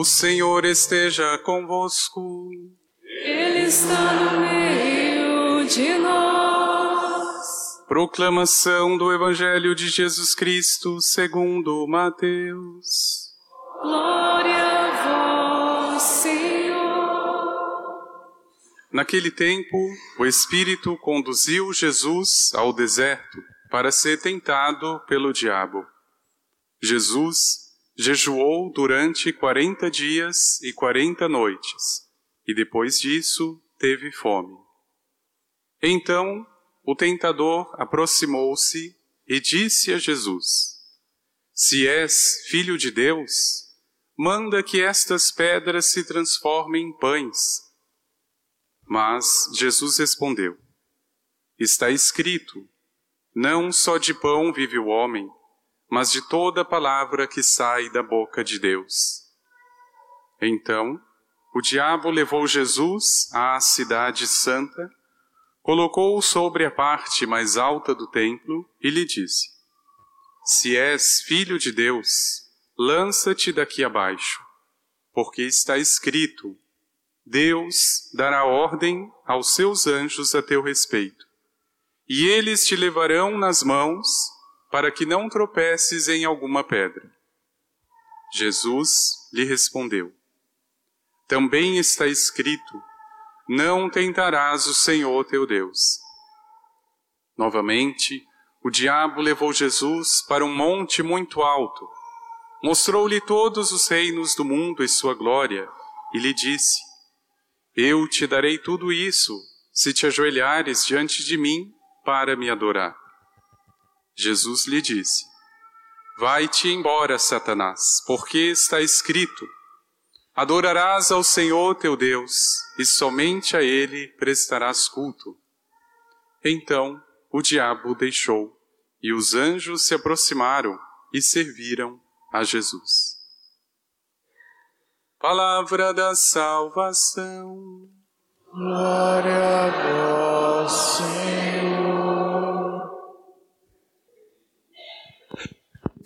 O Senhor esteja convosco. Ele está no meio de nós. Proclamação do Evangelho de Jesus Cristo segundo Mateus. Glória a vós, Senhor. Naquele tempo, o Espírito conduziu Jesus ao deserto para ser tentado pelo diabo. Jesus jejuou durante quarenta dias e quarenta noites, e depois disso teve fome. Então o tentador aproximou-se e disse a Jesus: Se és filho de Deus, manda que estas pedras se transformem em pães. Mas Jesus respondeu: Está escrito: Não só de pão vive o homem, mas de toda palavra que sai da boca de Deus. Então, o diabo levou Jesus à cidade santa, colocou-o sobre a parte mais alta do templo e lhe disse: Se és filho de Deus, lança-te daqui abaixo, porque está escrito: Deus dará ordem aos seus anjos a teu respeito, e eles te levarão nas mãos para que não tropeces em alguma pedra. Jesus lhe respondeu: Também está escrito: Não tentarás o Senhor teu Deus. Novamente, o diabo levou Jesus para um monte muito alto, mostrou-lhe todos os reinos do mundo e sua glória, e lhe disse: Eu te darei tudo isso, se te ajoelhares diante de mim para me adorar. Jesus lhe disse: Vai-te embora, Satanás, porque está escrito: Adorarás ao Senhor teu Deus, e somente a ele prestarás culto. Então o diabo deixou, e os anjos se aproximaram e serviram a Jesus. Palavra da salvação. Glória a vós, Senhor.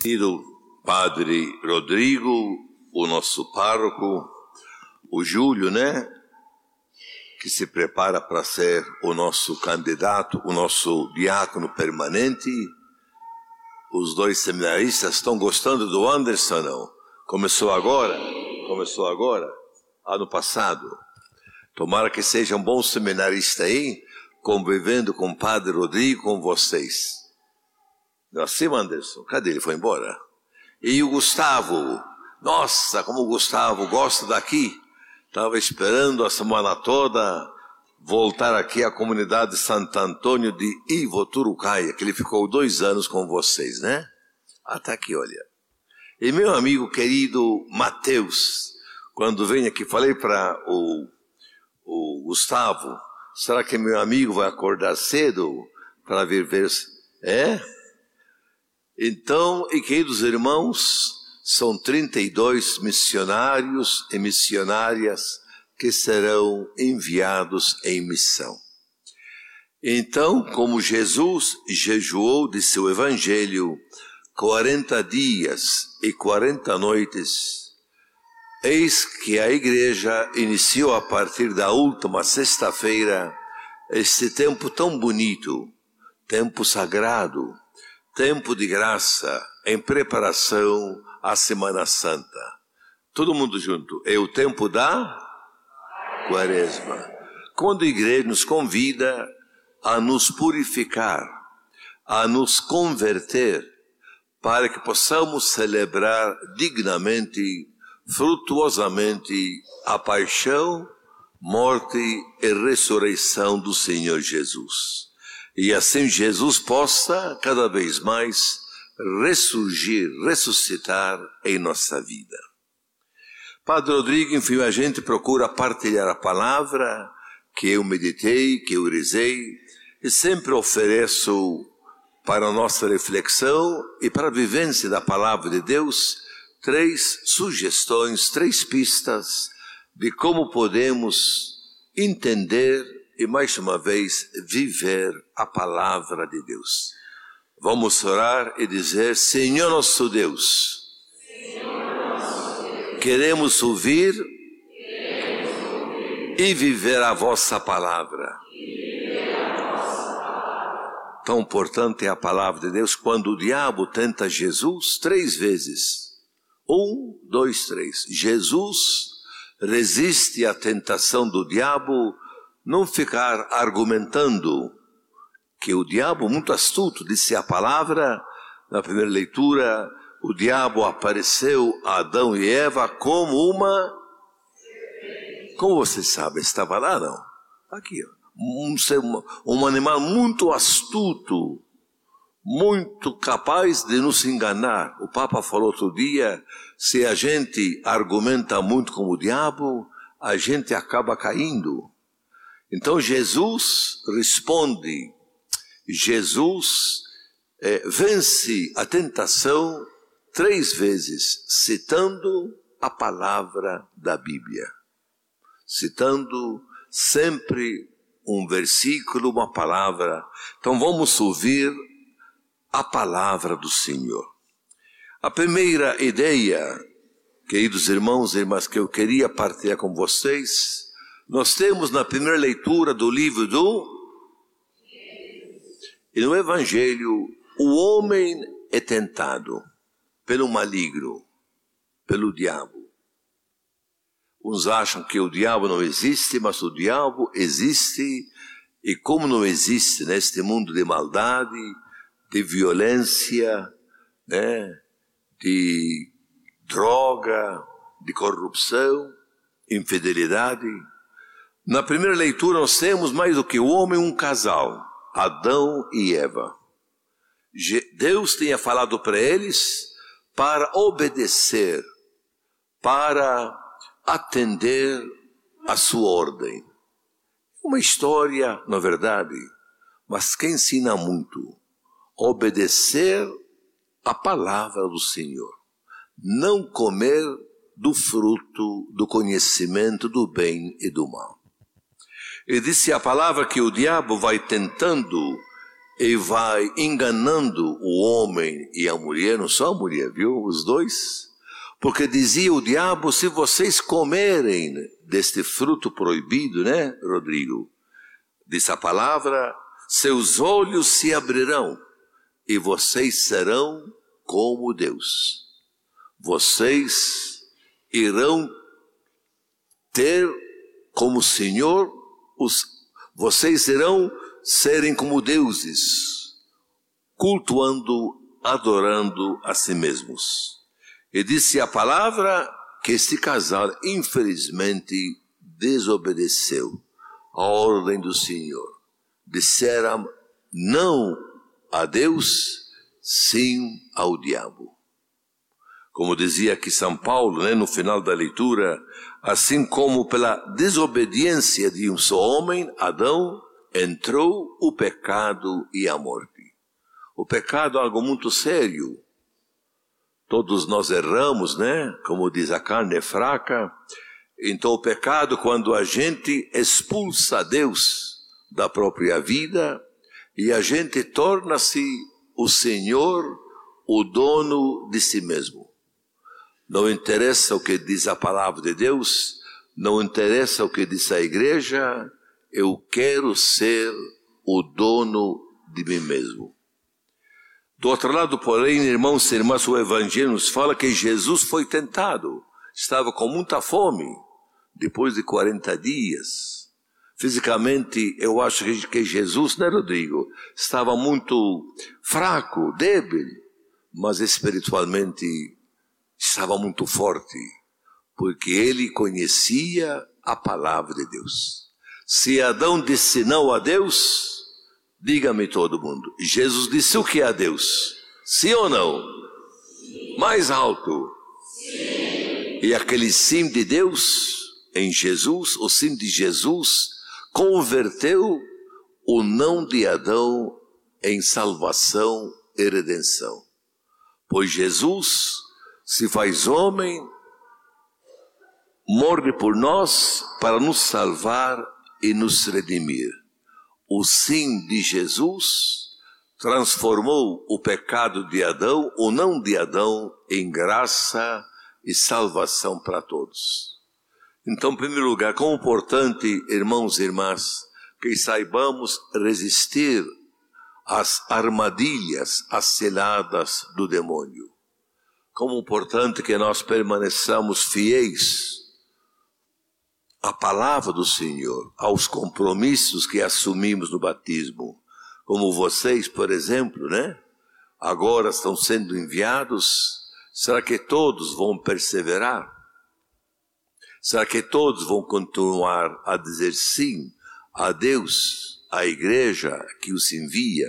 Querido Padre Rodrigo, o nosso pároco, o Júlio, né? Que se prepara para ser o nosso candidato, o nosso diácono permanente. Os dois seminaristas estão gostando do Anderson, não? Começou agora? Começou agora? Ano passado. Tomara que seja um bom seminarista aí, convivendo com o Padre Rodrigo, com vocês. Assim, Anderson, cadê ele? Foi embora. E o Gustavo, nossa, como o Gustavo gosta daqui. Estava esperando a semana toda voltar aqui à comunidade de Santo Antônio de Ivo Turucaia, que ele ficou dois anos com vocês, né? Até aqui, olha. E meu amigo querido Mateus, quando vem aqui, falei para o, o Gustavo, será que meu amigo vai acordar cedo para vir ver? É? Então, e queridos irmãos, são 32 missionários e missionárias que serão enviados em missão. Então, como Jesus jejuou de seu evangelho 40 dias e 40 noites, eis que a igreja iniciou a partir da última sexta-feira este tempo tão bonito, tempo sagrado, tempo de graça em preparação à Semana Santa. Todo mundo junto. É o tempo da Quaresma. Quando a igreja nos convida a nos purificar, a nos converter, para que possamos celebrar dignamente, frutuosamente a paixão, morte e ressurreição do Senhor Jesus e assim Jesus possa cada vez mais ressurgir, ressuscitar em nossa vida. Padre Rodrigo, enfim, a gente procura partilhar a palavra que eu meditei, que eu rezei, e sempre ofereço para a nossa reflexão e para a vivência da palavra de Deus três sugestões, três pistas de como podemos entender e mais uma vez viver a palavra de Deus. Vamos orar e dizer: Senhor nosso Deus, Queremos ouvir e viver a vossa palavra. Tão importante é a palavra de Deus quando o diabo tenta Jesus três vezes. Um, dois, três. Jesus resiste à tentação do diabo não ficar argumentando que o diabo, muito astuto, disse a palavra na primeira leitura: o diabo apareceu a Adão e Eva como uma. Como você sabe, estava lá não? Aqui, ó. Um, um animal muito astuto, muito capaz de nos enganar. O Papa falou outro dia: se a gente argumenta muito como o diabo, a gente acaba caindo. Então Jesus responde, Jesus é, vence a tentação três vezes, citando a palavra da Bíblia, citando sempre um versículo, uma palavra. Então vamos ouvir a palavra do Senhor. A primeira ideia, queridos irmãos e irmãs, que eu queria partilhar com vocês, nós temos na primeira leitura do livro do. E no Evangelho, o homem é tentado pelo maligno, pelo diabo. Uns acham que o diabo não existe, mas o diabo existe, e como não existe neste mundo de maldade, de violência, né, de droga, de corrupção, infidelidade. Na primeira leitura, nós temos mais do que o homem um casal, Adão e Eva. Deus tinha falado para eles para obedecer, para atender a sua ordem. Uma história, na verdade, mas que ensina muito. Obedecer a palavra do Senhor. Não comer do fruto do conhecimento do bem e do mal. E disse a palavra que o diabo vai tentando e vai enganando o homem e a mulher, não só a mulher, viu? Os dois. Porque dizia o diabo: se vocês comerem deste fruto proibido, né, Rodrigo? Disse a palavra: seus olhos se abrirão e vocês serão como Deus. Vocês irão ter como Senhor os, vocês irão serem como deuses, cultuando, adorando a si mesmos. E disse a palavra que este casal, infelizmente, desobedeceu a ordem do Senhor. Disseram não a Deus, sim ao diabo. Como dizia aqui São Paulo, né, no final da leitura, assim como pela desobediência de um só homem, Adão, entrou o pecado e a morte. O pecado é algo muito sério. Todos nós erramos, né? Como diz a carne é fraca. Então, o pecado, quando a gente expulsa Deus da própria vida e a gente torna-se o Senhor, o dono de si mesmo. Não interessa o que diz a palavra de Deus, não interessa o que diz a igreja, eu quero ser o dono de mim mesmo. Do outro lado, porém, irmãos e irmãs, o Evangelho nos fala que Jesus foi tentado, estava com muita fome, depois de 40 dias. Fisicamente, eu acho que Jesus, né, Rodrigo, estava muito fraco, débil, mas espiritualmente estava muito forte, porque ele conhecia a palavra de Deus. Se Adão disse não a Deus, diga-me todo mundo, Jesus disse o que a Deus? Sim ou não? Mais alto. Sim. E aquele sim de Deus em Jesus, o sim de Jesus, converteu o não de Adão em salvação e redenção. Pois Jesus se faz homem, morre por nós para nos salvar e nos redimir. O sim de Jesus transformou o pecado de Adão, o não de Adão, em graça e salvação para todos. Então, em primeiro lugar, como importante, irmãos e irmãs, que saibamos resistir às armadilhas, às ciladas do demônio. Como importante que nós permaneçamos fiéis à palavra do Senhor, aos compromissos que assumimos no batismo. Como vocês, por exemplo, né? Agora estão sendo enviados. Será que todos vão perseverar? Será que todos vão continuar a dizer sim a Deus, à igreja que os envia?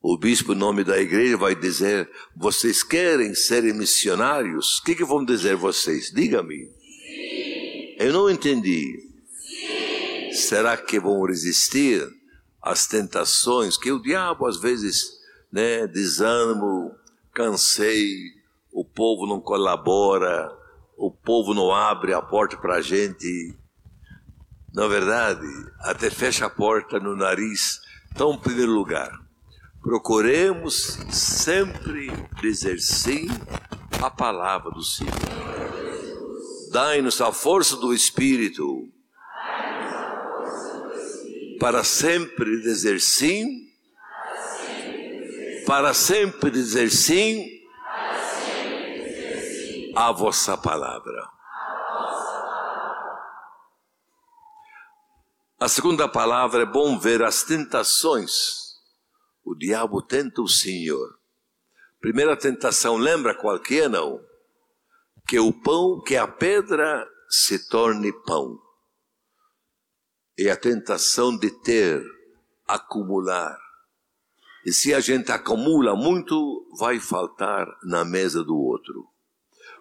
O bispo, em nome da igreja, vai dizer: Vocês querem serem missionários? O que, que vão dizer vocês? Diga-me. Eu não entendi. Sim. Será que vão resistir às tentações que o diabo às vezes, né, desânimo, cansei, o povo não colabora, o povo não abre a porta para a gente. Na verdade, até fecha a porta no nariz. Então, em primeiro lugar, procuremos sempre dizer sim à palavra do Senhor. Dai-nos a força do Espírito para sempre dizer sim, para sempre dizer sim a vossa palavra. A segunda palavra é bom ver as tentações. O diabo tenta o Senhor. Primeira tentação, lembra qual que é, não? Que o pão, que a pedra se torne pão. É a tentação de ter, acumular. E se a gente acumula muito, vai faltar na mesa do outro.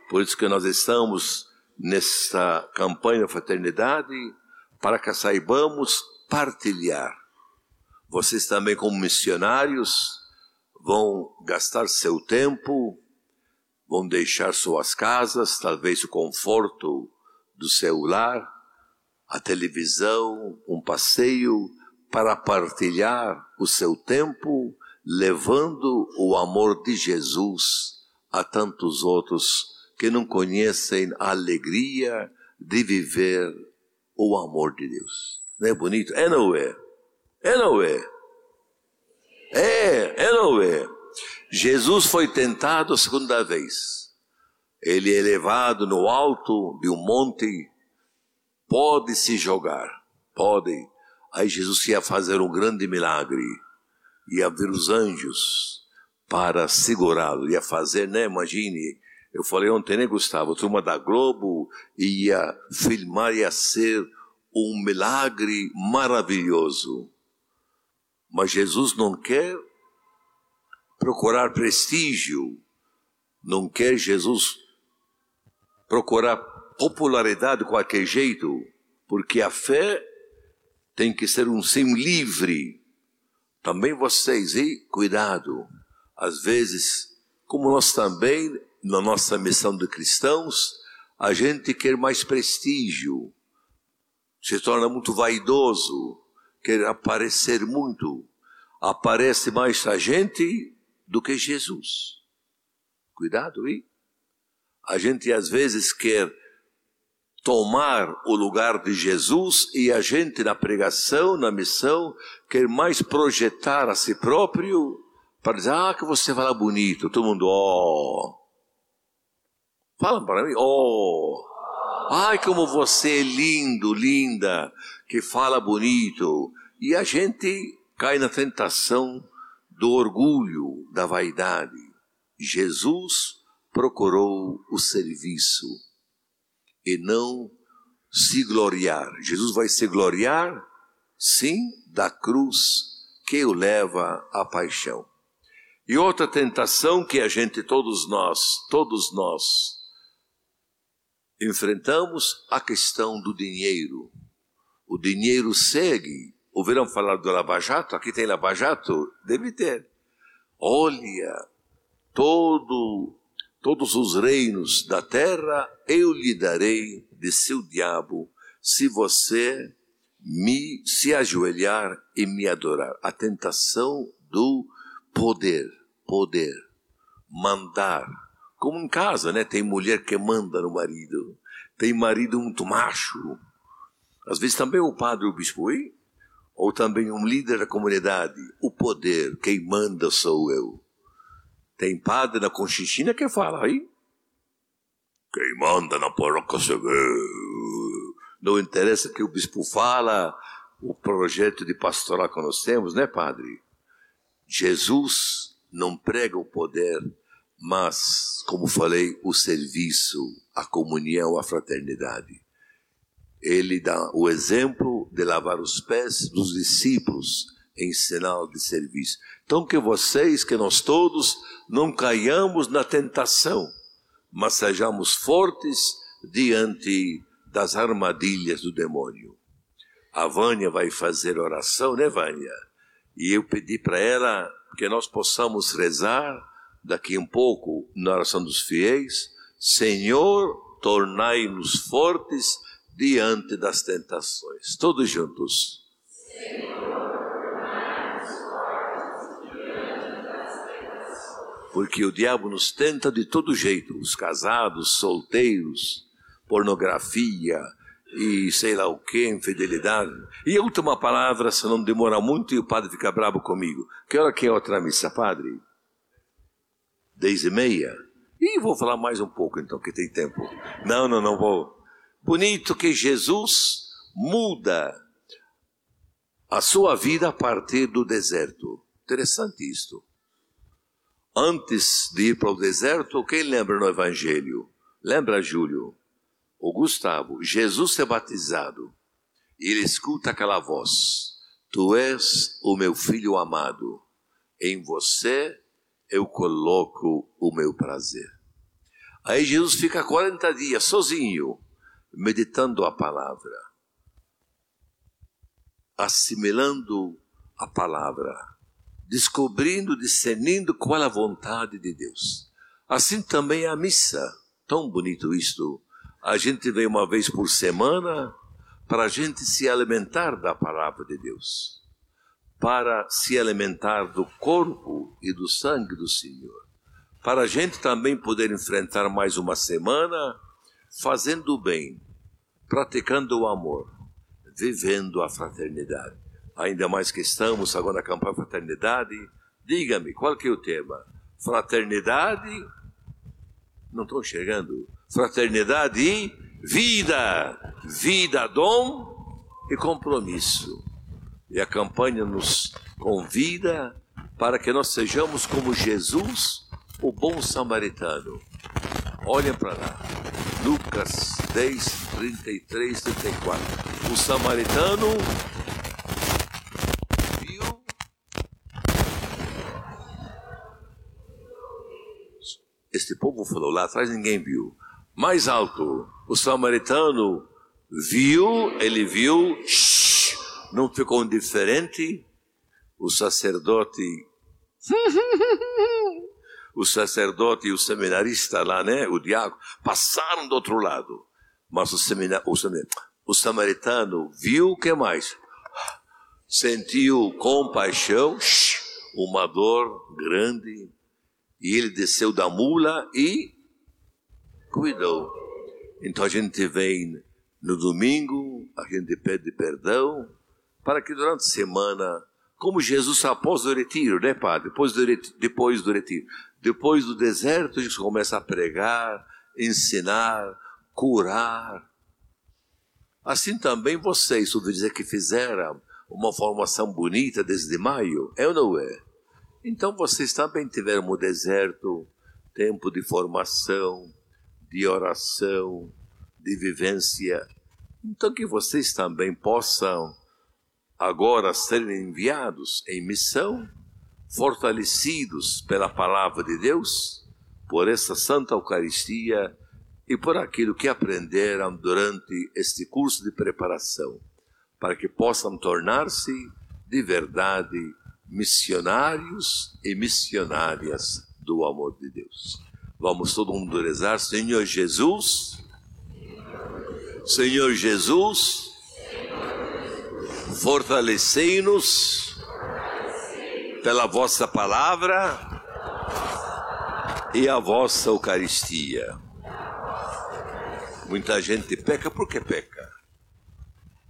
Por isso que nós estamos nessa campanha de fraternidade para que saibamos partilhar. Vocês também, como missionários, vão gastar seu tempo, vão deixar suas casas, talvez o conforto do celular, a televisão, um passeio, para partilhar o seu tempo, levando o amor de Jesus a tantos outros que não conhecem a alegria de viver o amor de Deus. Não é bonito? É não é? É não é? É, não é? Jesus foi tentado a segunda vez. Ele é levado no alto de um monte, pode se jogar, pode. Aí Jesus ia fazer um grande milagre, ia ver os anjos para segurá-lo, ia fazer, né? Imagine, eu falei ontem, né, Gustavo? Turma da Globo ia filmar, ia ser um milagre maravilhoso. Mas Jesus não quer procurar prestígio, não quer Jesus procurar popularidade de qualquer jeito, porque a fé tem que ser um sim livre. Também vocês, e cuidado, às vezes, como nós também na nossa missão de cristãos, a gente quer mais prestígio, se torna muito vaidoso, quer aparecer muito. Aparece mais a gente do que Jesus. Cuidado aí. A gente às vezes quer tomar o lugar de Jesus e a gente na pregação, na missão, quer mais projetar a si próprio para dizer, ah, que você fala bonito. Todo mundo, ó. Oh. Fala para mim, oh, ai como você é lindo, linda, que fala bonito. E a gente cai na tentação do orgulho, da vaidade. Jesus procurou o serviço e não se gloriar. Jesus vai se gloriar, sim, da cruz que o leva à paixão. E outra tentação que a gente, todos nós, todos nós, enfrentamos a questão do dinheiro. O dinheiro segue. Ouviram falar do Lava Jato? Aqui tem Lava Jato? Deve ter. Olha, todo, todos os reinos da terra eu lhe darei de seu diabo, se você me se ajoelhar e me adorar. A tentação do poder, poder, mandar, Como em casa, né? Tem mulher que manda no marido, tem marido muito macho. Às vezes também o padre o bispo, hein? ou também um líder da comunidade. O poder, quem manda sou eu. Tem padre na Conchichina que fala aí. Quem manda na paróquia sou eu. Não interessa que o bispo fala, o projeto de pastoral que nós temos, né, padre? Jesus não prega o poder, mas, como falei, o serviço, a comunhão, a fraternidade. Ele dá o exemplo de lavar os pés dos discípulos em sinal de serviço. Então, que vocês, que nós todos, não caiamos na tentação, mas sejamos fortes diante das armadilhas do demônio. A Vânia vai fazer oração, né, Vânia? E eu pedi para ela que nós possamos rezar daqui um pouco na oração dos fiéis. Senhor, tornai-nos fortes diante das tentações. Todos juntos. Porque o diabo nos tenta de todo jeito, os casados, solteiros, pornografia e sei lá o que, infidelidade. E a última palavra, se não demora muito e o padre fica bravo comigo. Que hora que é outra missa, padre? Dez e meia? E vou falar mais um pouco então, que tem tempo. Não, não, não vou. Bonito que Jesus muda a sua vida a partir do deserto. Interessante isto. Antes de ir para o deserto, quem lembra no Evangelho? Lembra, Júlio? O Gustavo. Jesus é batizado. E ele escuta aquela voz: Tu és o meu filho amado. Em você eu coloco o meu prazer. Aí Jesus fica 40 dias sozinho, meditando a palavra, assimilando a palavra, descobrindo, discernindo qual a vontade de Deus. Assim também a missa, tão bonito isto. A gente vem uma vez por semana para a gente se alimentar da palavra de Deus, para se alimentar do corpo e do sangue do Senhor, para a gente também poder enfrentar mais uma semana fazendo o bem, praticando o amor, vivendo a fraternidade. Ainda mais que estamos agora na campanha Fraternidade, diga-me, qual que é o tema? Fraternidade, não estou enxergando, fraternidade e vida, vida, dom e compromisso. E a campanha nos convida para que nós sejamos como Jesus, o bom samaritano. Olhem para lá. Lucas 10, 33, 34. O samaritano viu. Este povo falou lá atrás, ninguém viu. Mais alto, o samaritano viu, ele viu, não ficou indiferente. O sacerdote o sacerdote e o seminarista lá, né, o diácono, passaram do outro lado. Mas o, seminar, o, o samaritano viu o que mais? Sentiu compaixão, uma dor grande, e ele desceu da mula e cuidou. Então a gente vem no domingo, a gente pede perdão, para que durante a semana, como Jesus após o retiro, né, padre? Depois do retiro, depois do retiro, depois do deserto, gente começa a pregar, ensinar, curar. Assim também vocês, ouvi dizer que fizeram uma formação bonita desde maio, é ou não é? Então vocês também tiveram no deserto tempo de formação, de oração, de vivência. Então que vocês também possam agora serem enviados em missão fortalecidos pela palavra de Deus, por essa Santa Eucaristia e por aquilo que aprenderam durante este curso de preparação, para que possam tornar-se de verdade missionários e missionárias do amor de Deus. Vamos todo mundo rezar, Senhor Jesus, Senhor Jesus, fortalecei-nos pela vossa palavra e a vossa Eucaristia. Muita gente peca porque peca.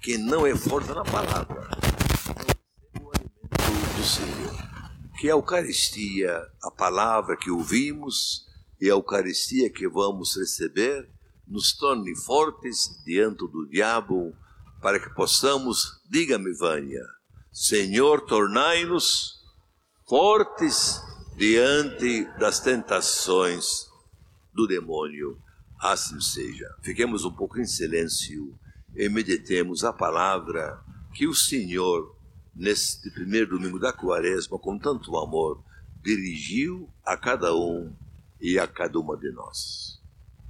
Quem não é forte na palavra é o alimento do Senhor. Que a Eucaristia, a palavra que ouvimos e a Eucaristia que vamos receber, nos torne fortes diante do diabo, para que possamos, diga-me, Vânia, Senhor, tornai-nos fortes diante das tentações do demônio. Assim seja. Fiquemos um pouco em silêncio e meditemos a palavra que o Senhor, neste primeiro domingo da quaresma, com tanto amor, dirigiu a cada um e a cada uma de nós.